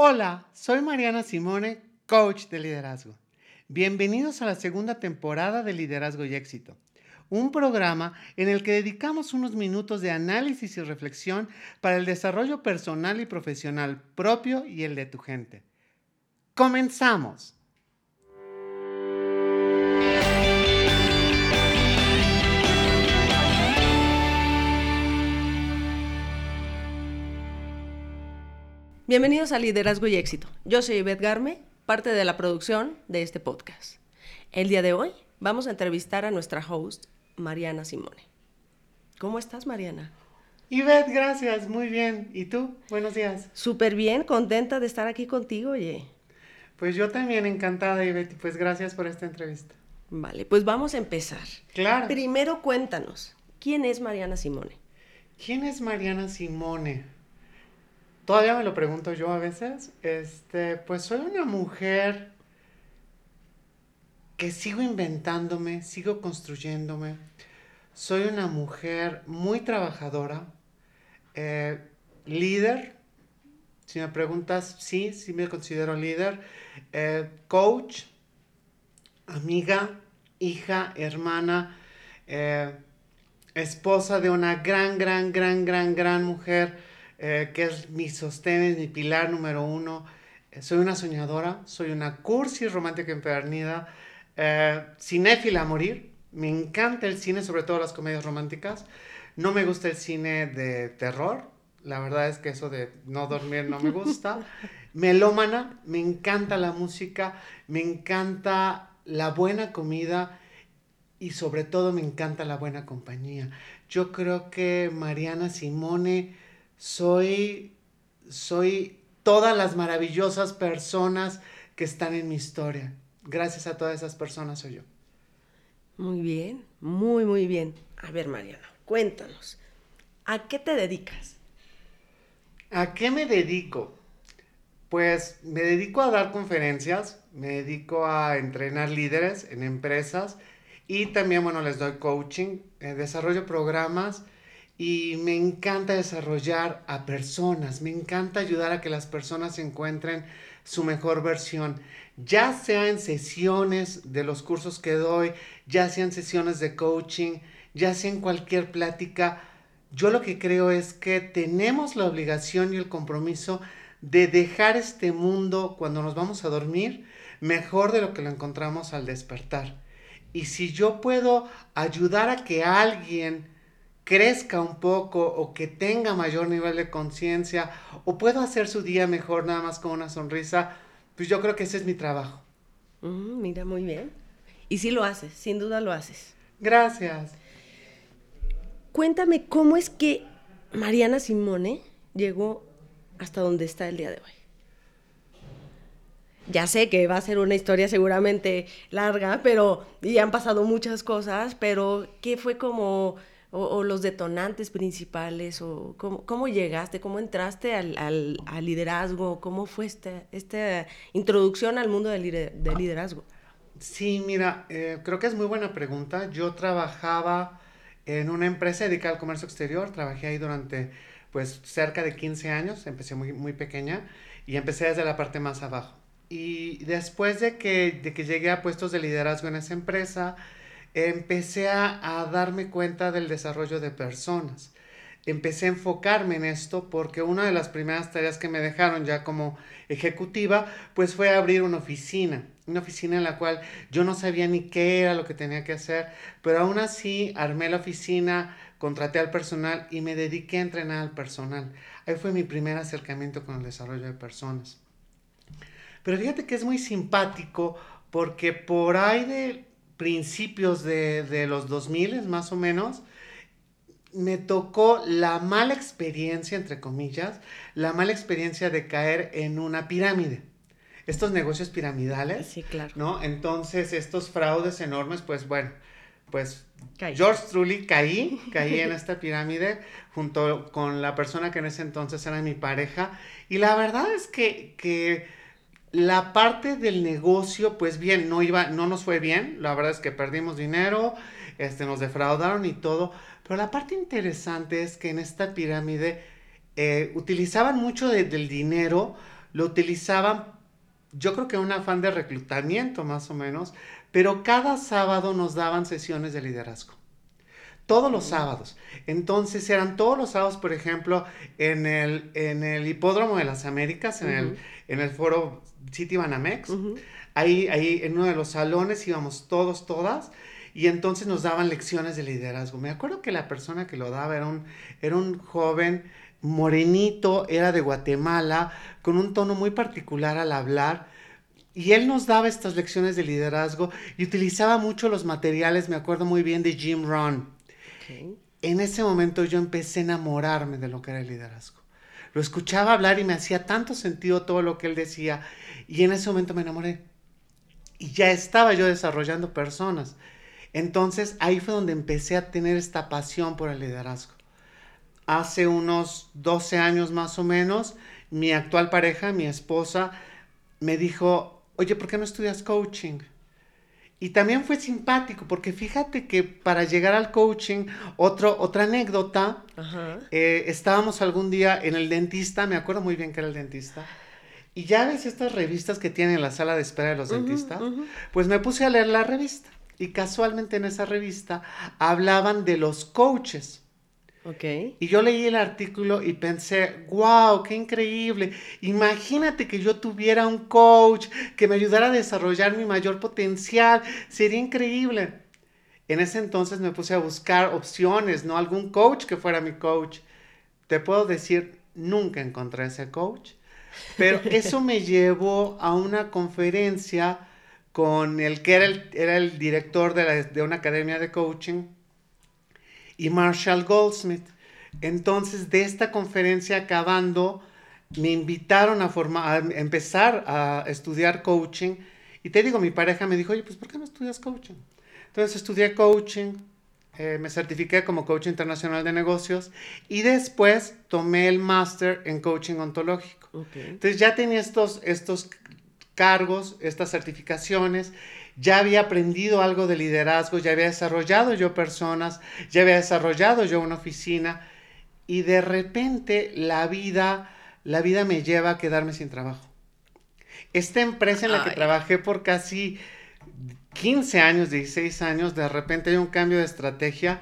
Hola, soy Mariana Simone, coach de liderazgo. Bienvenidos a la segunda temporada de Liderazgo y Éxito, un programa en el que dedicamos unos minutos de análisis y reflexión para el desarrollo personal y profesional propio y el de tu gente. ¡Comenzamos! Bienvenidos a Liderazgo y Éxito. Yo soy Ivette Garme, parte de la producción de este podcast. El día de hoy vamos a entrevistar a nuestra host, Mariana Simone. ¿Cómo estás, Mariana? Ivette, gracias, muy bien. ¿Y tú? Buenos días. Súper bien, contenta de estar aquí contigo, oye. Pues yo también encantada, Ivette, pues gracias por esta entrevista. Vale, pues vamos a empezar. Claro. Primero cuéntanos, ¿quién es Mariana Simone? ¿Quién es Mariana Simone? Todavía me lo pregunto yo a veces. Este, pues soy una mujer que sigo inventándome, sigo construyéndome. Soy una mujer muy trabajadora, eh, líder. Si me preguntas, sí, sí me considero líder. Eh, coach, amiga, hija, hermana, eh, esposa de una gran, gran, gran, gran, gran mujer eh, que es mi sostén, mi pilar número uno. Eh, soy una soñadora, soy una cursi romántica empedernida, eh, cinéfila a morir. Me encanta el cine, sobre todo las comedias románticas. No me gusta el cine de terror. La verdad es que eso de no dormir no me gusta. Melómana, me encanta la música, me encanta la buena comida y sobre todo me encanta la buena compañía. Yo creo que Mariana Simone soy, soy todas las maravillosas personas que están en mi historia. Gracias a todas esas personas soy yo. Muy bien, muy, muy bien. A ver, Mariana, cuéntanos, ¿a qué te dedicas? ¿A qué me dedico? Pues me dedico a dar conferencias, me dedico a entrenar líderes en empresas y también, bueno, les doy coaching, eh, desarrollo programas y me encanta desarrollar a personas, me encanta ayudar a que las personas encuentren su mejor versión, ya sea en sesiones de los cursos que doy, ya sea en sesiones de coaching, ya sea en cualquier plática. Yo lo que creo es que tenemos la obligación y el compromiso de dejar este mundo cuando nos vamos a dormir mejor de lo que lo encontramos al despertar. Y si yo puedo ayudar a que alguien crezca un poco o que tenga mayor nivel de conciencia o puedo hacer su día mejor nada más con una sonrisa, pues yo creo que ese es mi trabajo. Mm, mira, muy bien. Y sí lo haces, sin duda lo haces. Gracias. Cuéntame cómo es que Mariana Simone llegó hasta donde está el día de hoy. Ya sé que va a ser una historia seguramente larga, pero ya han pasado muchas cosas, pero ¿qué fue como o, los detonantes principales, o cómo, llegaste, cómo entraste al, liderazgo, cómo fue esta, introducción al mundo del, liderazgo. Sí, mira, eh, creo que es muy buena pregunta. Yo trabajaba en una empresa dedicada al comercio exterior, trabajé ahí durante pues cerca de 15 años, empecé muy, muy pequeña y empecé desde la parte más abajo. Y después de que, de que llegué a puestos de liderazgo en esa empresa, empecé a, darme cuenta del desarrollo de personas. Empecé a enfocarme en esto porque una de las primeras tareas que me dejaron ya como ejecutiva, pues fue abrir una oficina, una oficina en la cual yo no sabía ni qué era lo que tenía que hacer, pero aún así armé la oficina, contraté al personal y me dediqué a entrenar al personal. Ahí fue mi primer acercamiento con el desarrollo de personas. Pero fíjate que es muy simpático porque por ahí de principios de, de los 2000 más o menos, me tocó la mala experiencia, entre comillas, la mala experiencia de caer en una pirámide. Estos negocios piramidales. Sí, claro. ¿No? Entonces, estos fraudes enormes, pues bueno, pues George Truly caí, caí en esta pirámide junto con la persona que en ese entonces era mi pareja. Y la verdad es que, que la parte del negocio, pues bien, no iba, no nos fue bien. La verdad es que perdimos dinero, este, nos defraudaron y todo. Pero la parte interesante es que en esta pirámide eh, utilizaban mucho del dinero lo utilizaban, yo creo que un afán de reclutamiento más o menos, pero cada sábado nos daban sesiones de liderazgo. Todos los sábados. Entonces eran todos los sábados, por ejemplo, en el, en el Hipódromo de las Américas, en, el, en el foro City Banamex. ahí, ahí en uno de los salones íbamos todos, todas. Y entonces nos daban lecciones de liderazgo. Me acuerdo que la persona que lo daba era un, era un joven morenito, era de Guatemala, con un tono muy particular al hablar. Y él nos daba estas lecciones de liderazgo y utilizaba mucho los materiales, me acuerdo muy bien de Jim Rohn. En ese momento yo empecé a enamorarme de lo que era el liderazgo. Lo escuchaba hablar y me hacía tanto sentido todo lo que él decía. Y en ese momento me enamoré. Y ya estaba yo desarrollando personas. Entonces ahí fue donde empecé a tener esta pasión por el liderazgo. Hace unos 12 años más o menos, mi actual pareja, mi esposa, me dijo, oye, ¿por qué no estudias coaching? Y también fue simpático, porque fíjate que para llegar al coaching, otro, otra anécdota, eh, estábamos algún día en el dentista, me acuerdo muy bien que era el dentista, y ya ves estas revistas que tienen en la sala de espera de los dentistas, pues me puse a leer la revista, y casualmente en esa revista hablaban de los coaches. Y yo leí el artículo y pensé, wow, qué increíble. Imagínate que yo tuviera un coach que me ayudara a desarrollar mi mayor potencial. Sería increíble. En ese entonces me puse a buscar opciones, ¿no? Algún coach que fuera mi coach. Te puedo decir, nunca encontré ese coach. Pero eso me llevó a una conferencia con el que era el, era el director de, de una academia de coaching y Marshall Goldsmith. Entonces, de esta conferencia acabando, me invitaron a, formar, a empezar a estudiar coaching. Y te digo, mi pareja me dijo, oye, pues ¿por qué no estudias coaching? Entonces estudié coaching, eh, me certifiqué como coach internacional de negocios y después tomé el máster en coaching ontológico. Entonces ya tenía estos, estos cargos, estas certificaciones ya había aprendido algo de liderazgo, ya había desarrollado yo personas, ya había desarrollado yo una oficina y de repente la vida, la vida me lleva a quedarme sin trabajo. Esta empresa en la que trabajé por casi 15 años, 16 años, de repente hay un cambio de estrategia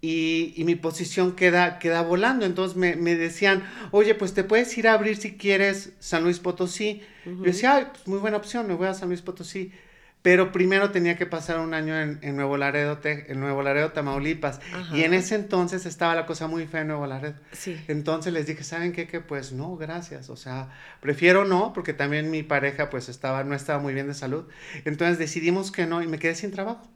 y, mi posición queda, queda volando. Entonces me, decían, oye, pues te puedes ir a abrir si quieres San Luis Potosí. Yo decía, Ay, pues muy buena opción, me voy a San Luis Potosí pero primero tenía que pasar un año en, Nuevo Laredo, en Nuevo Laredo, Tamaulipas. Y en ese entonces estaba la cosa muy fea en Nuevo Laredo. Entonces les dije, ¿saben qué? Que pues no, gracias. O sea, prefiero no, porque también mi pareja pues estaba, no estaba muy bien de salud. Entonces decidimos que no y me quedé sin trabajo.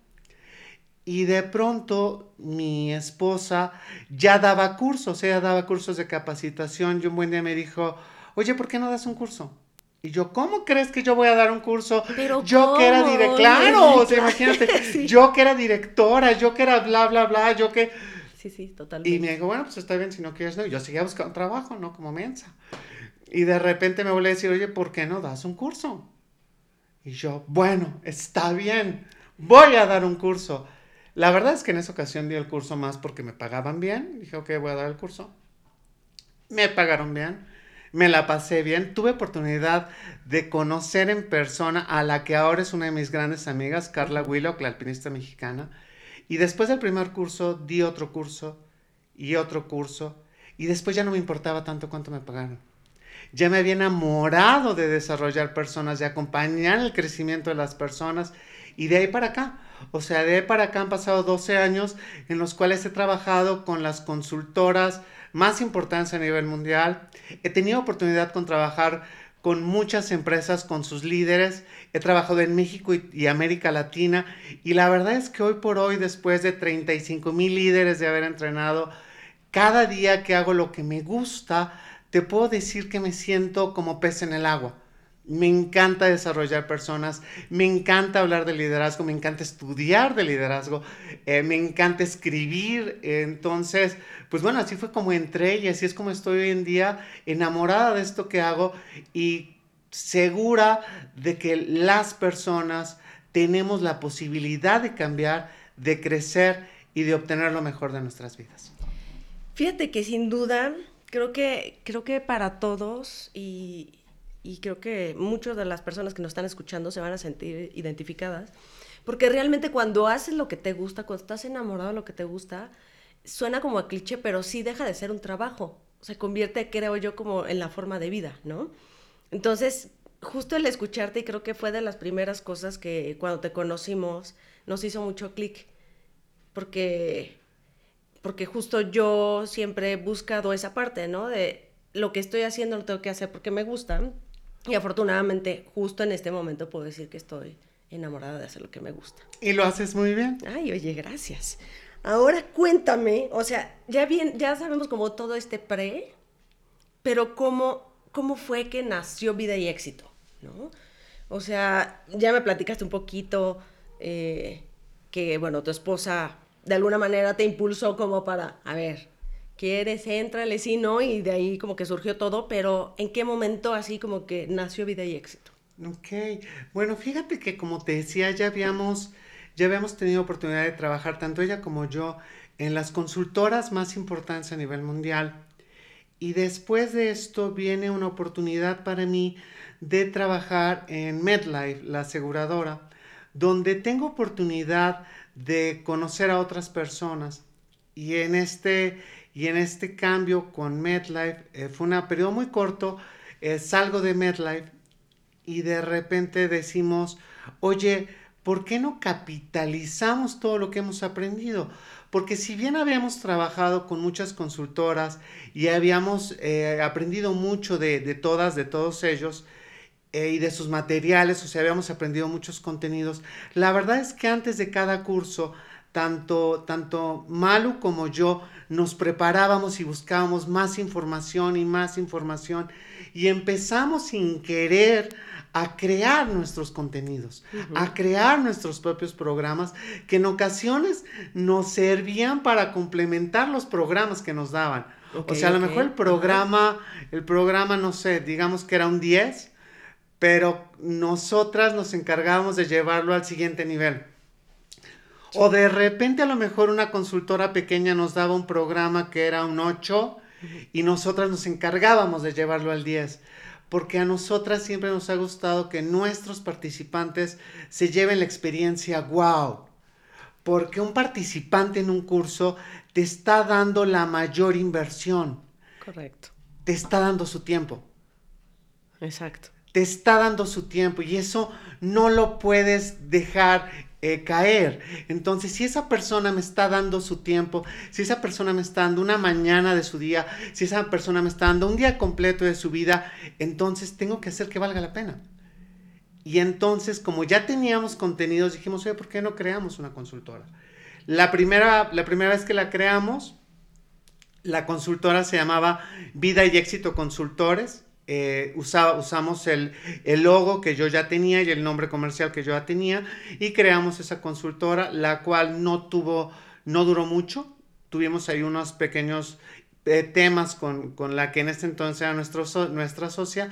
Y de pronto mi esposa ya daba cursos, ella daba cursos de capacitación y un buen día me dijo, oye, ¿por qué no das un curso? Y yo, ¿cómo crees que yo voy a dar un curso? Pero yo que era directora, claro, o sea, imagínate, yo que era directora, yo que era bla, bla, bla, yo que... Sí, sí, totalmente. Y me dijo, bueno, pues está bien, si no quieres, no. Y yo seguía buscando trabajo, ¿no? Como mensa. Y de repente me vuelve a decir, oye, ¿por qué no das un curso? Y yo, bueno, está bien, voy a dar un curso. La verdad es que en esa ocasión di el curso más porque me pagaban bien. Dije, ok, voy a dar el curso. Me pagaron bien me la pasé bien. Tuve oportunidad de conocer en persona a la que ahora es una de mis grandes amigas, Carla Willock, la alpinista mexicana. Y después del primer curso, di otro curso y otro curso. Y después ya no me importaba tanto cuánto me pagaron. Ya me había enamorado de desarrollar personas, de acompañar el crecimiento de las personas. Y de ahí para acá, o sea, de ahí para acá han pasado 12 años en los cuales he trabajado con las consultoras, más importancia a nivel mundial. He tenido oportunidad con trabajar con muchas empresas, con sus líderes. He trabajado en México y, América Latina. Y la verdad es que hoy por hoy, después de 35 mil líderes de haber entrenado, cada día que hago lo que me gusta, te puedo decir que me siento como pez en el agua. Me encanta desarrollar personas, me encanta hablar de liderazgo, me encanta estudiar de liderazgo, eh, me encanta escribir. entonces, pues bueno, así fue como entré y así es como estoy hoy en día enamorada de esto que hago y segura de que las personas tenemos la posibilidad de cambiar, de crecer y de obtener lo mejor de nuestras vidas. Fíjate que sin duda, creo que, creo que para todos y, y creo que muchas de las personas que nos están escuchando se van a sentir identificadas, porque realmente cuando haces lo que te gusta, cuando estás enamorado de lo que te gusta, suena como a cliché, pero sí deja de ser un trabajo, se convierte, creo yo, como en la forma de vida, ¿no? Entonces, justo el escucharte, y creo que fue de las primeras cosas que cuando te conocimos nos hizo mucho clic, porque, porque justo yo siempre he buscado esa parte, ¿no? De lo que estoy haciendo lo tengo que hacer porque me gusta, y afortunadamente justo en este momento puedo decir que estoy enamorada de hacer lo que me gusta. Y lo haces muy bien. Ay, oye, gracias. Ahora cuéntame, o sea, ya bien, ya sabemos como todo este pre, pero cómo, cómo fue que nació Vida y Éxito, ¿no? O sea, ya me platicaste un poquito eh, que, bueno, tu esposa de alguna manera te impulsó como para, a ver, ¿quieres? Éntrale, sí, ¿no? Y de ahí como que surgió todo, pero ¿en qué momento así como que nació Vida y Éxito? Ok, bueno, fíjate que como te decía, ya habíamos ya habíamos tenido oportunidad de trabajar tanto ella como yo en las consultoras más importantes a nivel mundial. Y después de esto viene una oportunidad para mí de trabajar en MedLife, la aseguradora, donde tengo oportunidad de conocer a otras personas. Y en este, y en este cambio con MedLife, eh, fue un periodo muy corto, eh, salgo de MedLife y de repente decimos, oye, ¿por qué no capitalizamos todo lo que hemos aprendido? Porque si bien habíamos trabajado con muchas consultoras y habíamos eh, aprendido mucho de, todas, de todos ellos, eh, y de sus materiales, o sea, habíamos aprendido muchos contenidos, la verdad es que antes de cada curso, tanto, tanto Malu como yo nos preparábamos y buscábamos más información y más información y empezamos sin querer a crear nuestros contenidos, a crear nuestros propios programas que en ocasiones nos servían para complementar los programas que nos daban. o sea, a lo mejor el programa, el programa, no sé, digamos que era un 10, pero nosotras nos encargábamos de llevarlo al siguiente nivel. O de repente a lo mejor una consultora pequeña nos daba un programa que era un 8 y nosotras nos encargábamos de llevarlo al 10 porque a nosotras siempre nos ha gustado que nuestros participantes se lleven la experiencia wow. Porque un participante en un curso te está dando la mayor inversión. Correcto. Te está dando su tiempo. Exacto. Te está dando su tiempo y eso no lo puedes dejar eh, caer. Entonces, si esa persona me está dando su tiempo, si esa persona me está dando una mañana de su día, si esa persona me está dando un día completo de su vida, entonces tengo que hacer que valga la pena. Y entonces, como ya teníamos contenidos, dijimos, oye, ¿por qué no creamos una consultora? La primera, la primera vez que la creamos, la consultora se llamaba Vida y Éxito Consultores eh, usamos el, logo que yo ya tenía y el nombre comercial que yo ya tenía y creamos esa consultora, la cual no tuvo, no duró mucho. Tuvimos ahí unos pequeños eh, temas con, la que en este entonces era nuestra socia.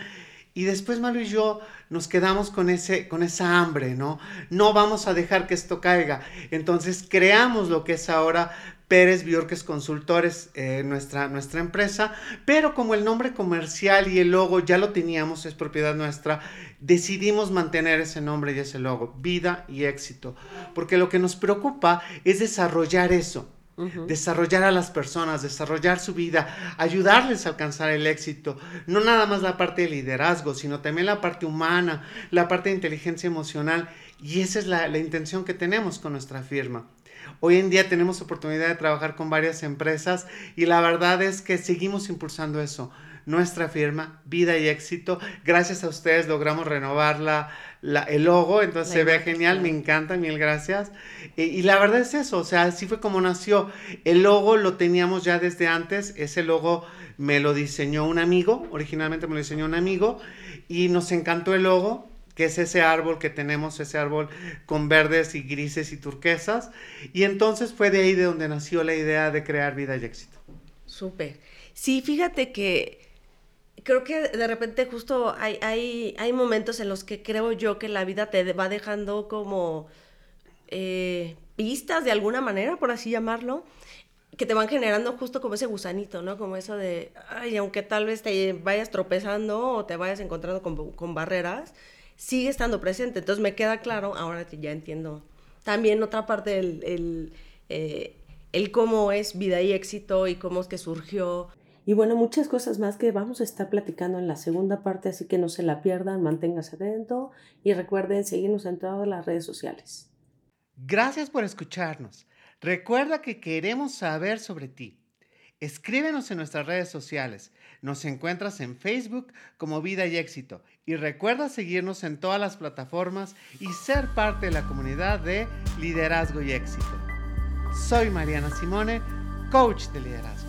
Y después Malu y yo nos quedamos con, ese, con esa hambre, ¿no? No vamos a dejar que esto caiga. Entonces creamos lo que es ahora Pérez Biorques Consultores, eh, nuestra, nuestra empresa, pero como el nombre comercial y el logo ya lo teníamos, es propiedad nuestra, decidimos mantener ese nombre y ese logo, vida y éxito, porque lo que nos preocupa es desarrollar eso. Desarrollar a las personas, desarrollar su vida, ayudarles a alcanzar el éxito. No nada más la parte de liderazgo, sino también la parte humana, la parte de inteligencia emocional. Y esa es la intención que tenemos con nuestra firma. Hoy en día tenemos oportunidad de trabajar con varias empresas y la verdad es que seguimos impulsando eso. Nuestra firma, Vida y Éxito. Gracias a ustedes logramos renovar la, el logo, entonces se ve genial, me encanta, mil gracias. Y, la verdad es eso, o sea, así fue como nació. El logo lo teníamos ya desde antes, ese logo me lo diseñó un amigo, originalmente me lo diseñó un amigo y nos encantó el logo que es ese árbol que tenemos, ese árbol con verdes y grises y turquesas. Y entonces fue de ahí de donde nació la idea de crear vida y éxito. Súper. Sí, fíjate que creo que de repente justo hay, hay, hay momentos en los que creo yo que la vida te va dejando como eh, pistas de alguna manera, por así llamarlo. que te van generando justo como ese gusanito, ¿no? Como eso de, ay, aunque tal vez te vayas tropezando o te vayas encontrando con, barreras, sigue estando presente. Entonces me queda claro, ahora que ya entiendo. También otra parte, el, el, eh, el cómo es vida y éxito y cómo es que surgió. Y bueno, muchas cosas más que vamos a estar platicando en la segunda parte, así que no se la pierdan, manténganse atento y recuerden seguirnos en todas las redes sociales. Gracias por escucharnos. Recuerda que queremos saber sobre ti. Escríbenos en nuestras redes sociales. Nos encuentras en Facebook como Vida y Éxito. Y recuerda seguirnos en todas las plataformas y ser parte de la comunidad de Liderazgo y Éxito. Soy Mariana Simone, coach de liderazgo.